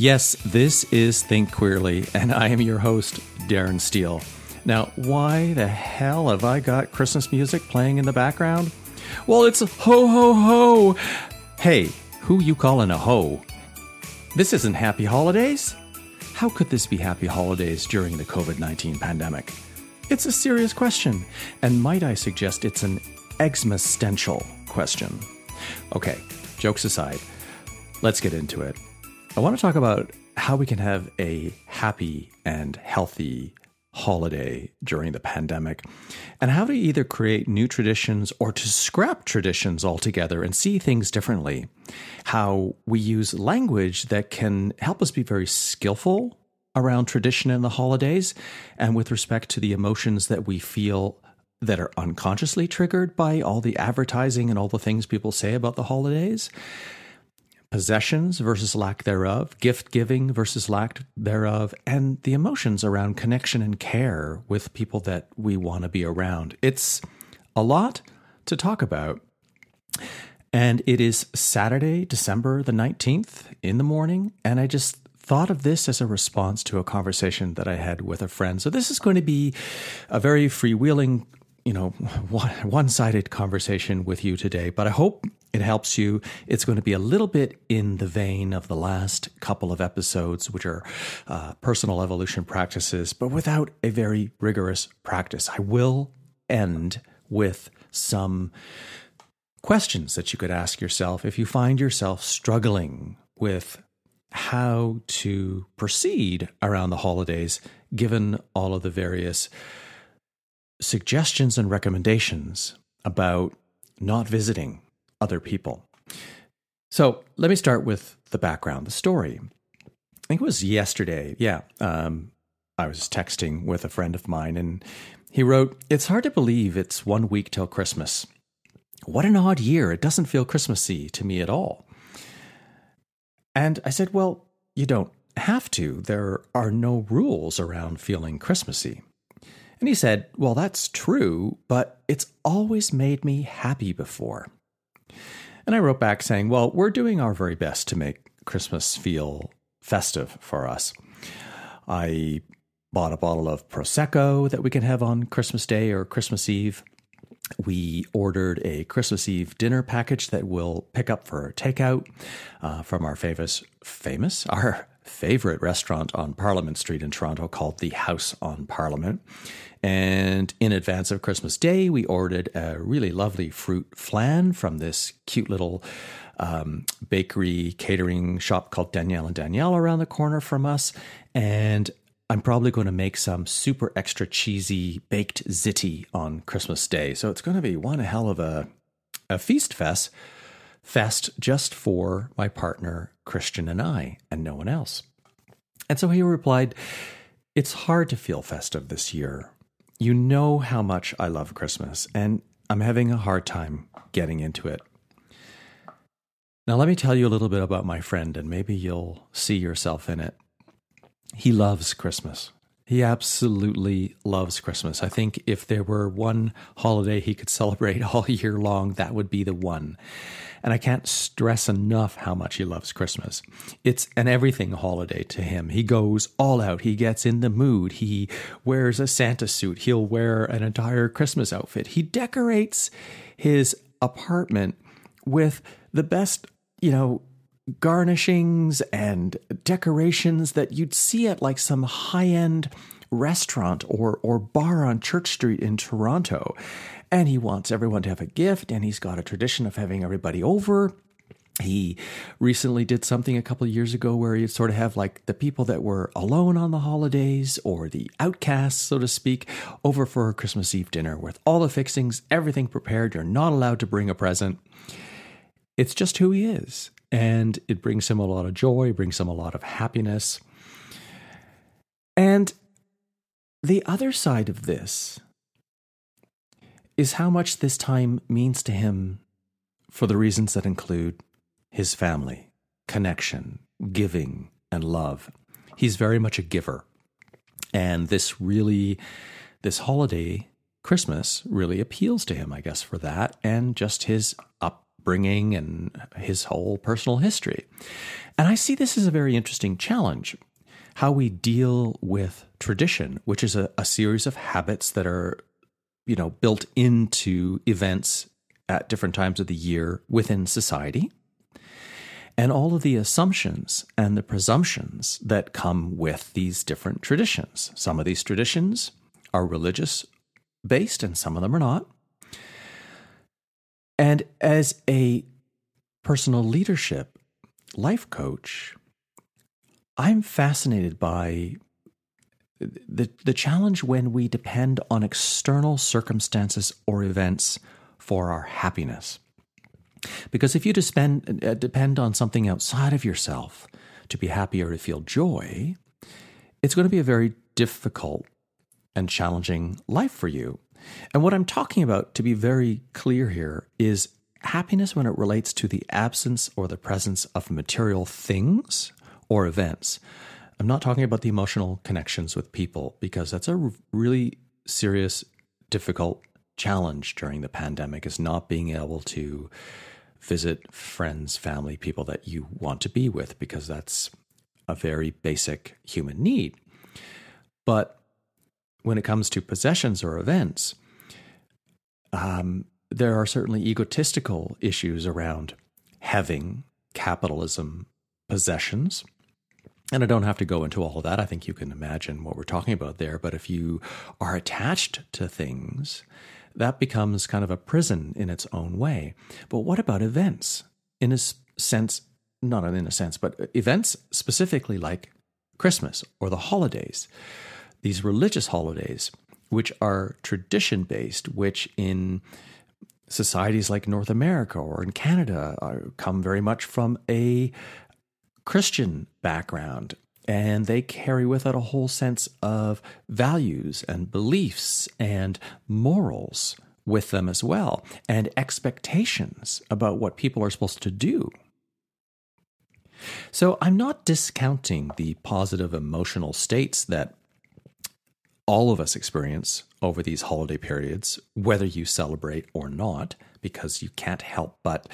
Yes, this is Think Queerly, and I am your host, Darren Steele. Now, why the hell have I got Christmas music playing in the background? Well, it's ho ho ho! Hey, who you calling a ho? This isn't Happy Holidays? How could this be Happy Holidays during the COVID 19 pandemic? It's a serious question, and might I suggest it's an existential question. Okay, jokes aside, let's get into it. I want to talk about how we can have a happy and healthy holiday during the pandemic, and how to either create new traditions or to scrap traditions altogether and see things differently. How we use language that can help us be very skillful around tradition and the holidays and with respect to the emotions that we feel that are unconsciously triggered by all the advertising and all the things people say about the holidays possessions versus lack thereof, gift giving versus lack thereof, and the emotions around connection and care with people that we want to be around. It's a lot to talk about. And it is Saturday, December the 19th in the morning. And I just thought of this as a response to a conversation that I had with a friend. So this is going to be a very freewheeling you know, one sided conversation with you today, but I hope it helps you. It's going to be a little bit in the vein of the last couple of episodes, which are uh, personal evolution practices, but without a very rigorous practice. I will end with some questions that you could ask yourself if you find yourself struggling with how to proceed around the holidays, given all of the various suggestions and recommendations about not visiting other people. So let me start with the background, the story. I think it was yesterday. Yeah. Um, I was texting with a friend of mine and he wrote, It's hard to believe it's one week till Christmas. What an odd year. It doesn't feel Christmassy to me at all. And I said, Well, you don't have to. There are no rules around feeling Christmassy. And he said, Well, that's true, but it's always made me happy before. And I wrote back saying, Well, we're doing our very best to make Christmas feel festive for us. I bought a bottle of Prosecco that we can have on Christmas Day or Christmas Eve. We ordered a Christmas Eve dinner package that we'll pick up for takeout uh, from our famous, famous, our favorite restaurant on Parliament Street in Toronto called the House on Parliament. And in advance of Christmas Day, we ordered a really lovely fruit flan from this cute little um, bakery catering shop called Daniel and Daniel around the corner from us. And I'm probably going to make some super extra cheesy baked ziti on Christmas Day. So it's going to be one hell of a, a feast fest, fest just for my partner, Christian, and I, and no one else. And so he replied, It's hard to feel festive this year you know how much I love Christmas, and I'm having a hard time getting into it. Now, let me tell you a little bit about my friend, and maybe you'll see yourself in it. He loves Christmas. He absolutely loves Christmas. I think if there were one holiday he could celebrate all year long, that would be the one. And I can't stress enough how much he loves Christmas. It's an everything holiday to him. He goes all out. He gets in the mood. He wears a Santa suit. He'll wear an entire Christmas outfit. He decorates his apartment with the best, you know, garnishings and decorations that you'd see at like some high end restaurant or, or bar on Church Street in Toronto and he wants everyone to have a gift, and he's got a tradition of having everybody over. He recently did something a couple of years ago where he'd sort of have like the people that were alone on the holidays or the outcasts, so to speak, over for a Christmas Eve dinner with all the fixings, everything prepared. You're not allowed to bring a present. It's just who he is. And it brings him a lot of joy, brings him a lot of happiness. And the other side of this is how much this time means to him for the reasons that include his family, connection, giving, and love. He's very much a giver. And this really, this holiday, Christmas, really appeals to him, I guess, for that and just his upbringing and his whole personal history. And I see this as a very interesting challenge how we deal with tradition, which is a, a series of habits that are, you know, built into events at different times of the year within society, and all of the assumptions and the presumptions that come with these different traditions. Some of these traditions are religious based, and some of them are not. And as a personal leadership life coach, I'm fascinated by the, the challenge when we depend on external circumstances or events for our happiness. Because if you depend, uh, depend on something outside of yourself to be happy or to feel joy, it's going to be a very difficult and challenging life for you. And what I'm talking about, to be very clear here, is happiness when it relates to the absence or the presence of material things or events. I'm not talking about the emotional connections with people because that's a really serious, difficult challenge during the pandemic is not being able to visit friends, family, people that you want to be with because that's a very basic human need. But when it comes to possessions or events, um, there are certainly egotistical issues around having capitalism possessions. And I don't have to go into all of that. I think you can imagine what we're talking about there. But if you are attached to things, that becomes kind of a prison in its own way. But what about events? In a sense, not in a sense, but events specifically like Christmas or the holidays, these religious holidays, which are tradition based, which in societies like North America or in Canada are, come very much from a Christian background. And they carry with it a whole sense of values and beliefs and morals with them as well, and expectations about what people are supposed to do. So I'm not discounting the positive emotional states that all of us experience over these holiday periods, whether you celebrate or not, because you can't help but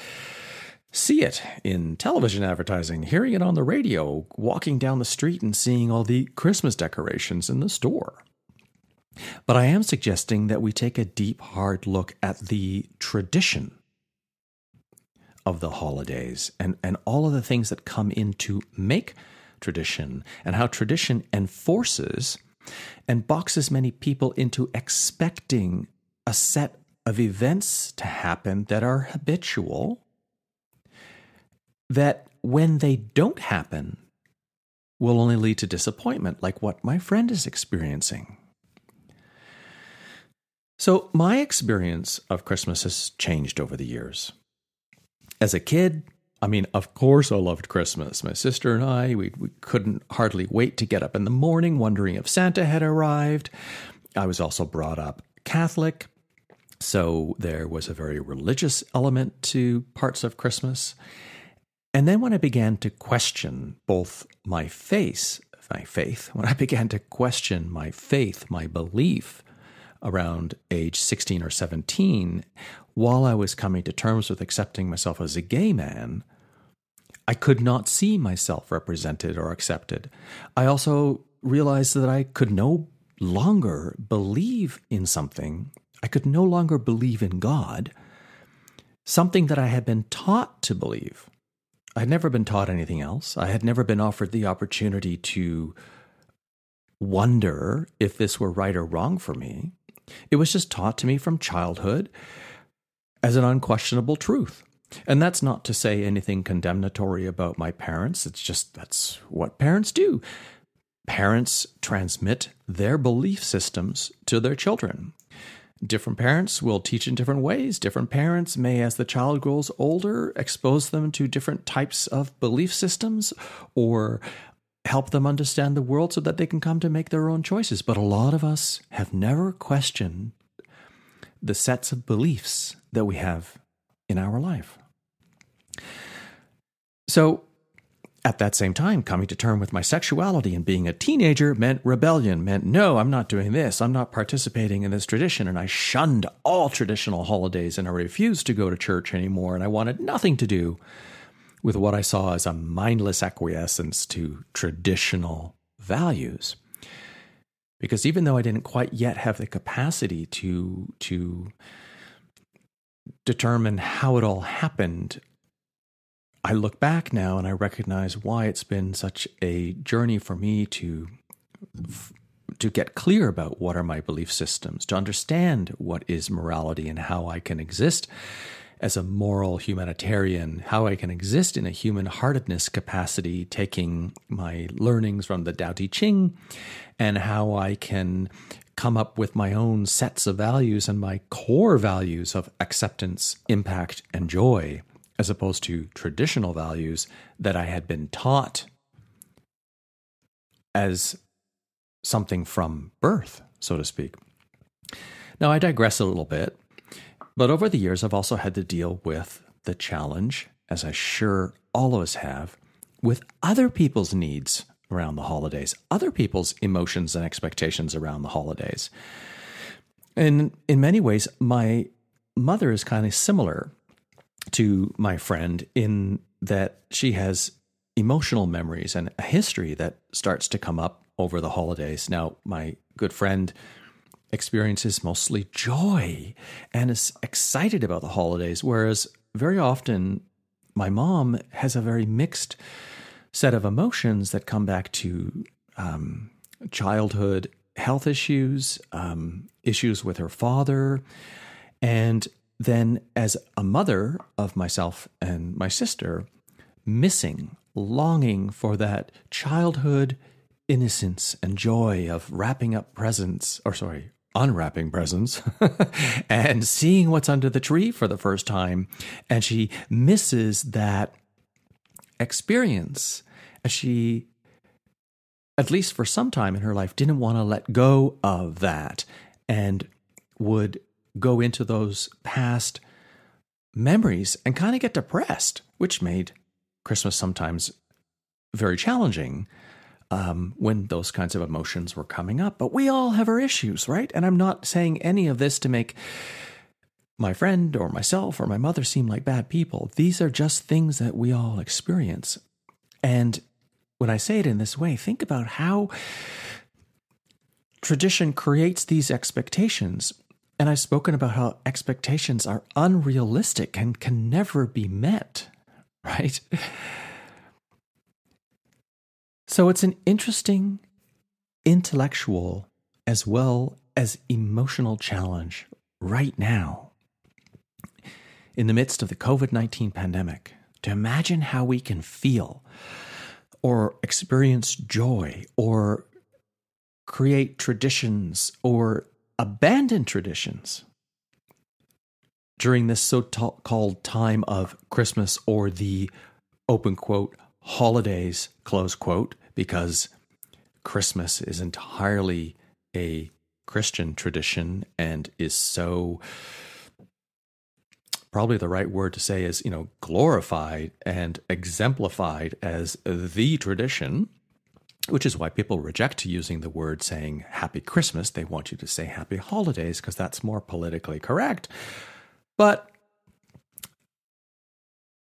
see it in television advertising, hearing it on the radio, walking down the street and seeing all the Christmas decorations in the store. But I am suggesting that we take a deep, hard look at the tradition of the holidays and, and all of the things that come in to make tradition and how tradition enforces and boxes many people into expecting a set of events to happen that are habitual, that when they don't happen, will only lead to disappointment, like what my friend is experiencing. So, my experience of Christmas has changed over the years. As a kid, I mean, of course, I loved Christmas. My sister and I, we, we couldn't hardly wait to get up in the morning wondering if Santa had arrived. I was also brought up Catholic, so there was a very religious element to parts of Christmas. And then when I began to question both my faith, my faith, when I began to question my faith, my belief around age 16 or 17, while I was coming to terms with accepting myself as a gay man, I could not see myself represented or accepted. I also realized that I could no longer believe in something. I could no longer believe in God, something that I had been taught to believe. I had never been taught anything else. I had never been offered the opportunity to wonder if this were right or wrong for me. It was just taught to me from childhood as an unquestionable truth. And that's not to say anything condemnatory about my parents. It's just that's what parents do. Parents transmit their belief systems to their children. Different parents will teach in different ways. Different parents may, as the child grows older, expose them to different types of belief systems or help them understand the world so that they can come to make their own choices. But a lot of us have never questioned the sets of beliefs that we have in our life. So, at that same time, coming to term with my sexuality and being a teenager meant rebellion, meant no, I'm not doing this. I'm not participating in this tradition. And I shunned all traditional holidays and I refused to go to church anymore. And I wanted nothing to do with what I saw as a mindless acquiescence to traditional values. Because even though I didn't quite yet have the capacity to, to determine how it all happened, I look back now and I recognize why it's been such a journey for me to to get clear about what are my belief systems, to understand what is morality and how I can exist as a moral humanitarian, how I can exist in a human heartedness capacity, taking my learnings from the Tao Te Ching, and how I can come up with my own sets of values and my core values of acceptance, impact, and joy as opposed to traditional values that I had been taught as something from birth, so to speak. Now, I digress a little bit, but over the years, I've also had to deal with the challenge, as I sure all of us have, with other people's needs around the holidays, other people's emotions and expectations around the holidays. And in many ways, my mother is kind of similar to my friend in that she has emotional memories and a history that starts to come up over the holidays. Now, my good friend experiences mostly joy and is excited about the holidays, whereas very often my mom has a very mixed set of emotions that come back to um, childhood health issues, um, issues with her father, and then as a mother of myself and my sister, missing, longing for that childhood innocence and joy of wrapping up presents, or sorry, unwrapping presents and seeing what's under the tree for the first time. And she misses that experience. She, at least for some time in her life, didn't want to let go of that and would go into those past memories and kind of get depressed, which made Christmas sometimes very challenging um, when those kinds of emotions were coming up. But we all have our issues, right? And I'm not saying any of this to make my friend or myself or my mother seem like bad people. These are just things that we all experience. And when I say it in this way, think about how tradition creates these expectations and I've spoken about how expectations are unrealistic and can never be met, right? So it's an interesting intellectual as well as emotional challenge right now in the midst of the COVID 19 pandemic to imagine how we can feel or experience joy or create traditions or abandon traditions during this so called time of Christmas or the open quote holidays close quote because Christmas is entirely a Christian tradition and is so probably the right word to say is you know glorified and exemplified as the tradition which is why people reject using the word saying happy Christmas. They want you to say happy holidays because that's more politically correct. But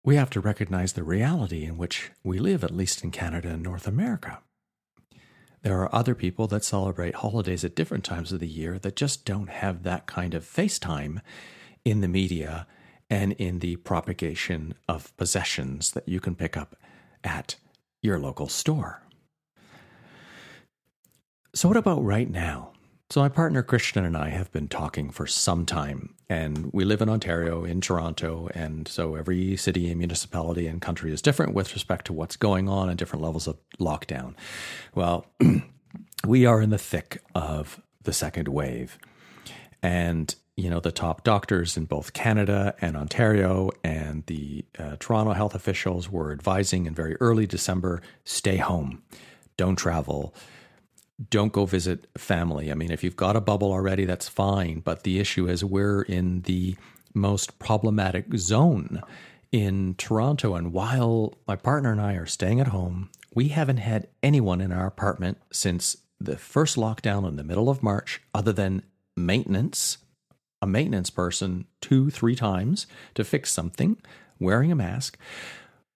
we have to recognize the reality in which we live, at least in Canada and North America. There are other people that celebrate holidays at different times of the year that just don't have that kind of FaceTime in the media and in the propagation of possessions that you can pick up at your local store. So, what about right now? So, my partner Christian and I have been talking for some time, and we live in Ontario, in Toronto, and so every city and municipality and country is different with respect to what's going on and different levels of lockdown. Well, we are in the thick of the second wave, and you know the top doctors in both Canada and Ontario and the uh, Toronto health officials were advising in very early December: stay home, don't travel don't go visit family. I mean, if you've got a bubble already, that's fine. But the issue is we're in the most problematic zone in Toronto, and while my partner and I are staying at home, we haven't had anyone in our apartment since the first lockdown in the middle of March, other than maintenance, a maintenance person two, three times to fix something, wearing a mask.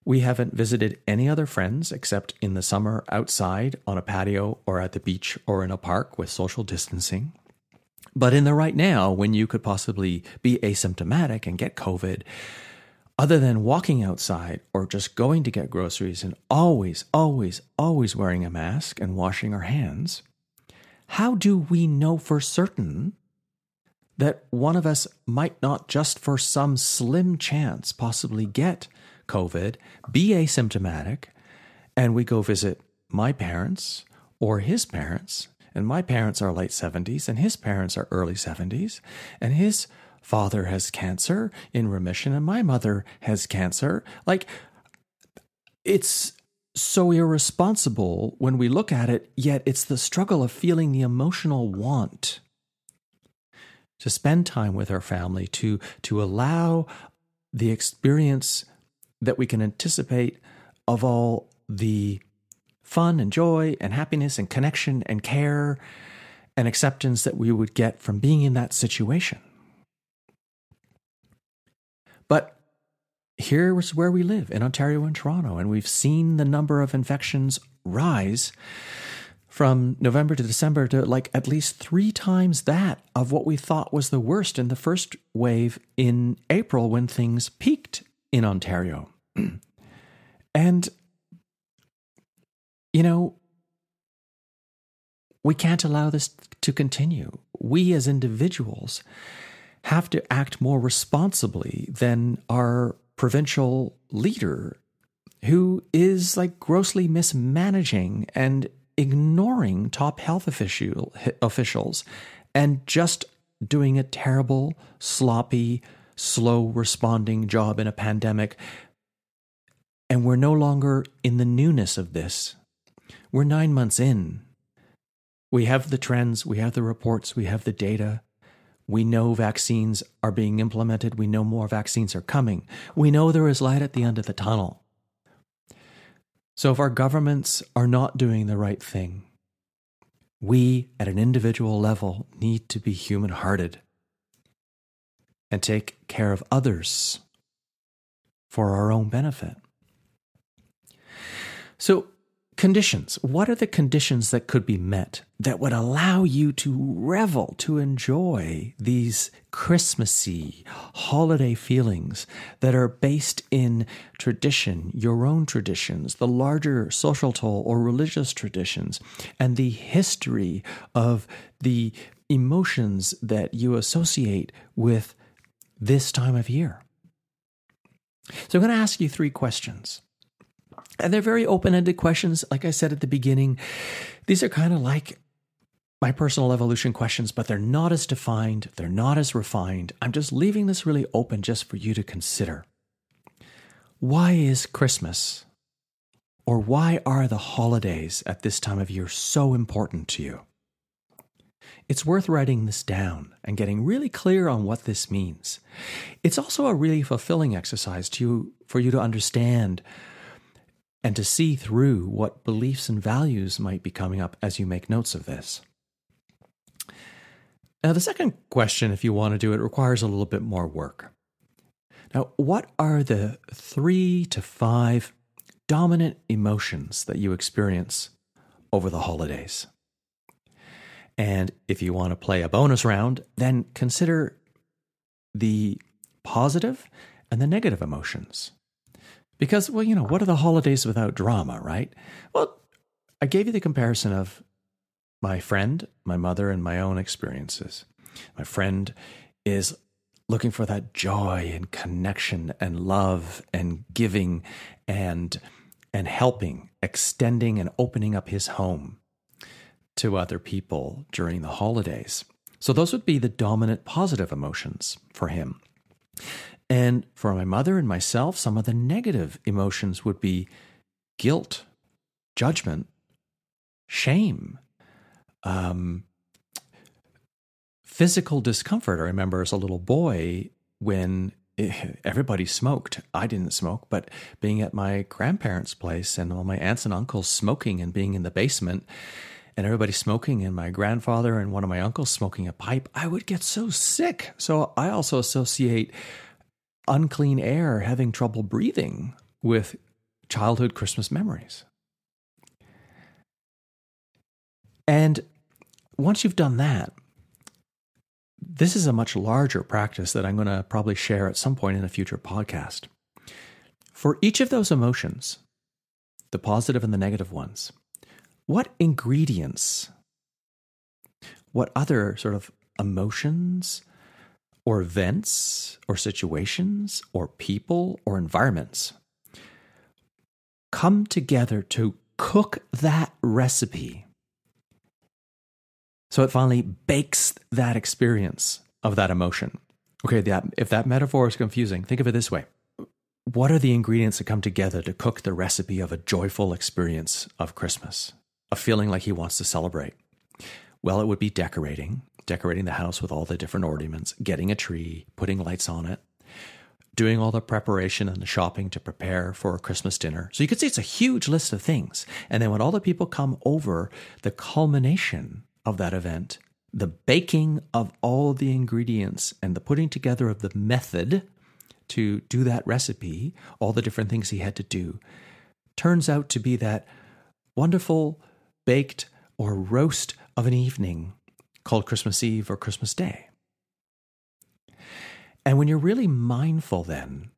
We haven't visited any other friends except in the summer outside on a patio or at the beach or in a park with social distancing. But in the right now, when you could possibly be asymptomatic and get COVID, other than walking outside or just going to get groceries and always, always, always wearing a mask and washing our hands, how do we know for certain that one of us might not just for some slim chance possibly get COVID, be asymptomatic, and we go visit my parents or his parents? And my parents are late 70s, and his parents are early 70s, and his father has cancer in remission and my mother has cancer. Like, it's so irresponsible when we look at it, yet it's the struggle of feeling the emotional want to spend time with our family, to, to allow the experience that we can anticipate of all the fun and joy and happiness and connection and care and acceptance that we would get from being in that situation. But here is where we live in Ontario and Toronto, and we've seen the number of infections rise from November to December to like at least three times that of what we thought was the worst in the first wave in April when things peaked in Ontario. and, you know, we can't allow this to continue. We as individuals have to act more responsibly than our provincial leader, who is like grossly mismanaging and ignoring top health official, officials and just doing a terrible, sloppy, slow responding job in a pandemic. And we're no longer in the newness of this. We're nine months in. We have the trends, we have the reports, we have the data. We know vaccines are being implemented. We know more vaccines are coming. We know there is light at the end of the tunnel. So, if our governments are not doing the right thing, we at an individual level need to be human hearted and take care of others for our own benefit. So, Conditions. What are the conditions that could be met that would allow you to revel, to enjoy these Christmassy holiday feelings that are based in tradition, your own traditions, the larger social toll or religious traditions, and the history of the emotions that you associate with this time of year? So I'm going to ask you three questions. And they're very open ended questions. Like I said at the beginning, these are kind of like my personal evolution questions, but they're not as defined, they're not as refined. I'm just leaving this really open just for you to consider. Why is Christmas or why are the holidays at this time of year so important to you? It's worth writing this down and getting really clear on what this means. It's also a really fulfilling exercise to, you for you to understand and to see through what beliefs and values might be coming up as you make notes of this. Now, the second question, if you want to do it, requires a little bit more work. Now, what are the three to five dominant emotions that you experience over the holidays? And if you want to play a bonus round, then consider the positive and the negative emotions. Because, well, you know, what are the holidays without drama, right? Well, I gave you the comparison of my friend, my mother, and my own experiences. My friend is looking for that joy and connection and love and giving and and helping, extending and opening up his home to other people during the holidays. So those would be the dominant positive emotions for him. And for my mother and myself, some of the negative emotions would be guilt, judgment, shame, um, physical discomfort. I remember as a little boy when everybody smoked. I didn't smoke, but being at my grandparents' place and all my aunts and uncles smoking and being in the basement and everybody smoking and my grandfather and one of my uncles smoking a pipe, I would get so sick. So I also associate unclean air, having trouble breathing with childhood Christmas memories. And once you've done that, this is a much larger practice that I'm going to probably share at some point in a future podcast. For each of those emotions, the positive and the negative ones, what ingredients, what other sort of emotions or events or situations or people or environments come together to cook that recipe so it finally bakes that experience of that emotion. Okay, that, if that metaphor is confusing, think of it this way. What are the ingredients that come together to cook the recipe of a joyful experience of Christmas? A feeling like he wants to celebrate? Well, it would be decorating, decorating the house with all the different ornaments, getting a tree, putting lights on it, doing all the preparation and the shopping to prepare for a Christmas dinner. So you can see it's a huge list of things. And then when all the people come over, the culmination of that event, the baking of all the ingredients and the putting together of the method to do that recipe, all the different things he had to do, turns out to be that wonderful baked or roast of an evening called Christmas Eve or Christmas Day. And when you're really mindful, then,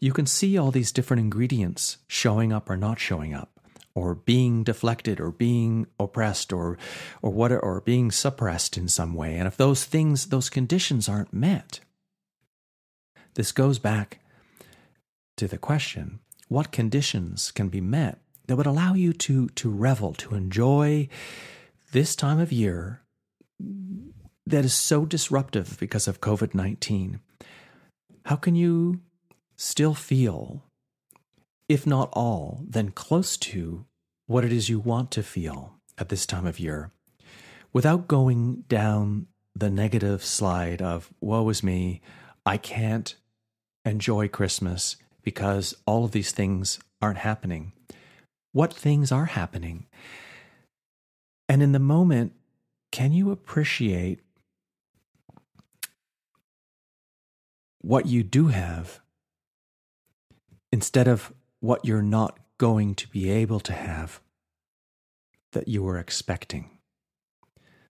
you can see all these different ingredients showing up or not showing up or being deflected or being oppressed or or what or being suppressed in some way and if those things those conditions aren't met this goes back to the question what conditions can be met that would allow you to to revel to enjoy this time of year that is so disruptive because of covid-19 how can you still feel if not all, then close to what it is you want to feel at this time of year without going down the negative slide of, woe is me, I can't enjoy Christmas because all of these things aren't happening. What things are happening? And in the moment, can you appreciate what you do have instead of what you're not going to be able to have that you were expecting.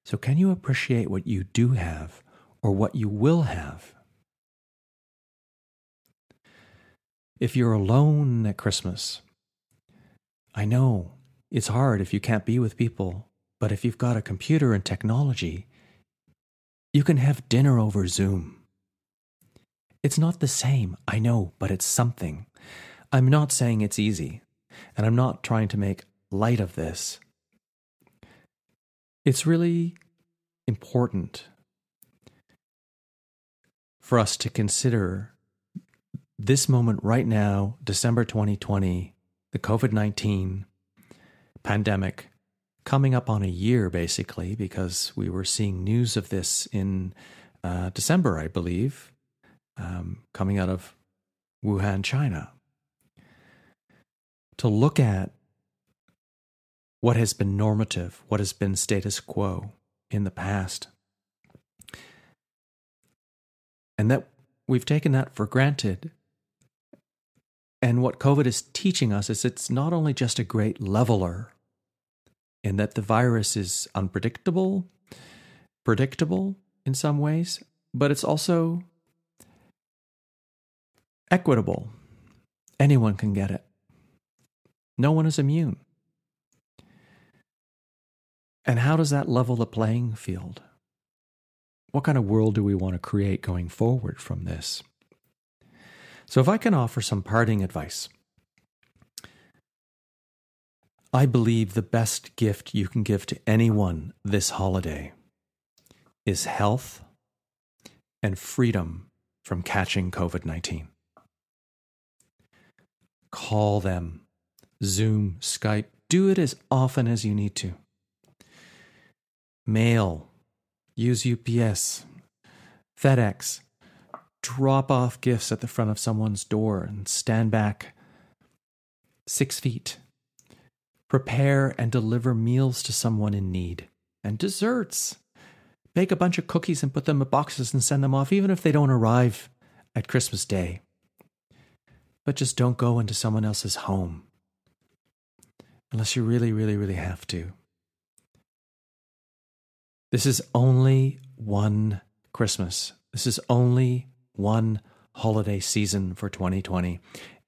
So, can you appreciate what you do have or what you will have? If you're alone at Christmas, I know it's hard if you can't be with people, but if you've got a computer and technology, you can have dinner over Zoom. It's not the same, I know, but it's something. I'm not saying it's easy, and I'm not trying to make light of this. It's really important for us to consider this moment right now, December 2020, the COVID 19 pandemic, coming up on a year basically, because we were seeing news of this in uh, December, I believe, um, coming out of Wuhan, China to look at what has been normative, what has been status quo in the past. And that we've taken that for granted. And what COVID is teaching us is it's not only just a great leveler in that the virus is unpredictable, predictable in some ways, but it's also equitable. Anyone can get it. No one is immune. And how does that level the playing field? What kind of world do we want to create going forward from this? So, if I can offer some parting advice, I believe the best gift you can give to anyone this holiday is health and freedom from catching COVID 19. Call them Zoom, Skype. Do it as often as you need to. Mail. Use UPS, FedEx. drop off gifts at the front of someone's door and stand back six feet. Prepare and deliver meals to someone in need and desserts. Bake a bunch of cookies and put them in boxes and send them off, even if they don't arrive at Christmas Day. But just don't go into someone else's home unless you really, really, really have to. This is only one Christmas. This is only one holiday season for 2020.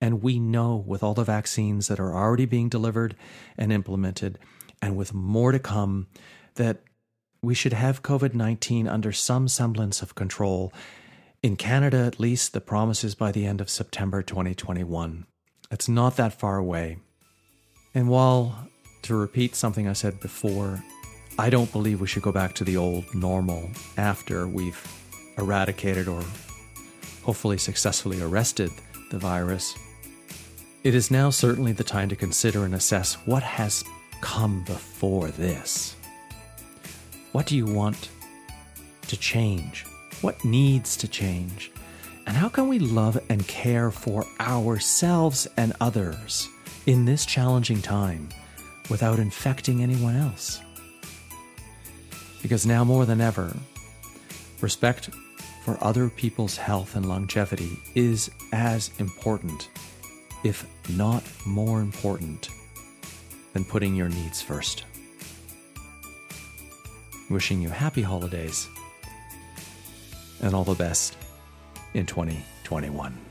And we know with all the vaccines that are already being delivered and implemented, and with more to come, that we should have COVID 19 under some semblance of control. In Canada, at least, the promise is by the end of September 2021. It's not that far away. And while, to repeat something I said before, I don't believe we should go back to the old normal after we've eradicated or hopefully successfully arrested the virus. It is now certainly the time to consider and assess what has come before this. What do you want to change? What needs to change? And how can we love and care for ourselves and others in this challenging time without infecting anyone else? Because now more than ever, respect for other people's health and longevity is as important, if not more important, than putting your needs first wishing you happy holidays and all the best in 2021.